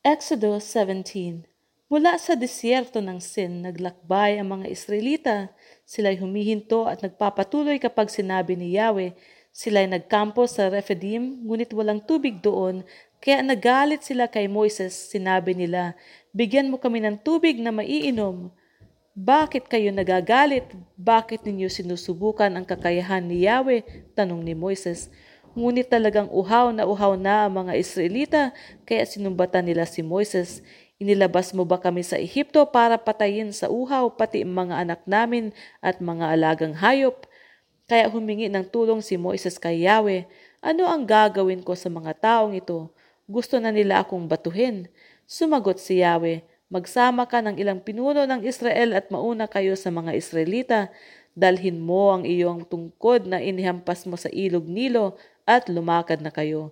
Exodus 17 Mula sa disyerto ng Sin, naglakbay ang mga Israelita. Sila'y humihinto at nagpapatuloy kapag sinabi ni Yahweh. Sila'y nagkampo sa Rephidim, ngunit walang tubig doon, kaya nagalit sila kay Moises. Sinabi nila, bigyan mo kami ng tubig na maiinom. Bakit kayo nagagalit? Bakit ninyo sinusubukan ang kakayahan ni Yahweh? Tanong ni Moises. Ngunit talagang uhaw na uhaw na ang mga Israelita, kaya sinumbatan nila si Moises. Inilabas mo ba kami sa Ehipto para patayin sa uhaw pati mga anak namin at mga alagang hayop? Kaya humingi ng tulong si Moises kay Yahweh. Ano ang gagawin ko sa mga taong ito? Gusto na nila akong batuhin. Sumagot si Yahweh, magsama ka ng ilang pinuno ng Israel at mauna kayo sa mga Israelita. Dalhin mo ang iyong tungkod na inihampas mo sa ilog Nilo at lumakad na kayo.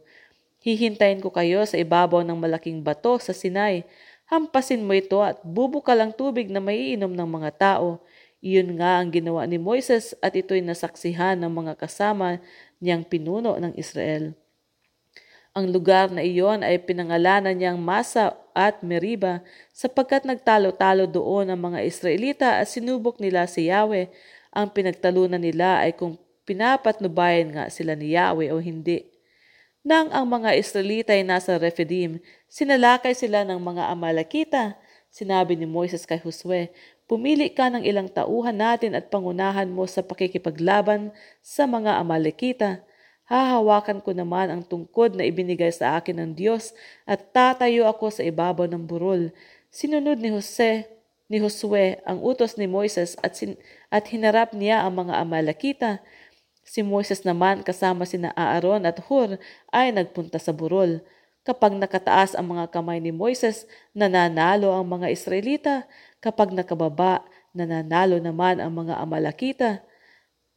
Hihintayin ko kayo sa ibabaw ng malaking bato sa Sinai Hampasin mo ito at bubukal ang tubig na maiinom ng mga tao. Iyon nga ang ginawa ni Moises at ito'y nasaksihan ng mga kasama niyang pinuno ng Israel. Ang lugar na iyon ay pinangalanan niyang Masa at Meriba sapagkat nagtalo-talo doon ang mga Israelita at sinubok nila si Yahweh. Ang pinagtalunan nila ay kung pinapatnubayan nga sila ni Yahweh o hindi. Nang ang mga Israelita ay nasa Rephidim, sinalakay sila ng mga Amalekita. Sinabi ni Moises kay Josue, Pumili ka ng ilang tauhan natin at pangunahan mo sa pakikipaglaban sa mga Amalekita. Hahawakan ko naman ang tungkod na ibinigay sa akin ng Diyos at tatayo ako sa ibabaw ng burol. Sinunod ni Jose ni Josue ang utos ni Moises at, sin- at hinarap niya ang mga Amalekita. Si Moises naman kasama sina Aaron at Hur ay nagpunta sa burol. Kapag nakataas ang mga kamay ni Moises, nananalo ang mga Israelita. Kapag nakababa, nananalo naman ang mga Amalakita.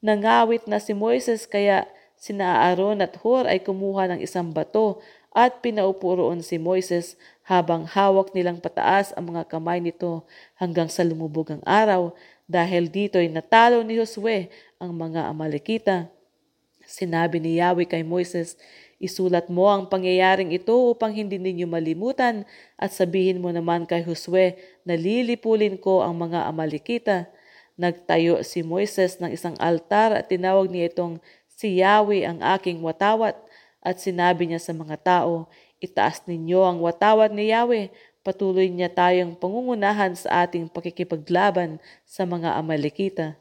Nangawit na si Moises kaya sina Aaron at Hur ay kumuha ng isang bato at pinaupo roon si Moises habang hawak nilang pataas ang mga kamay nito hanggang sa lumubog ang araw dahil dito'y natalo ni Josue ang mga Amalekita. Sinabi ni Yahweh kay Moises, Isulat mo ang pangyayaring ito upang hindi ninyo malimutan at sabihin mo naman kay Josue na lilipulin ko ang mga Amalekita. Nagtayo si Moises ng isang altar at tinawag niya itong si Yahweh ang aking watawat at sinabi niya sa mga tao, Itaas ninyo ang watawat ni Yahweh patuloy niya tayong pangungunahan sa ating pakikipaglaban sa mga Amalekita.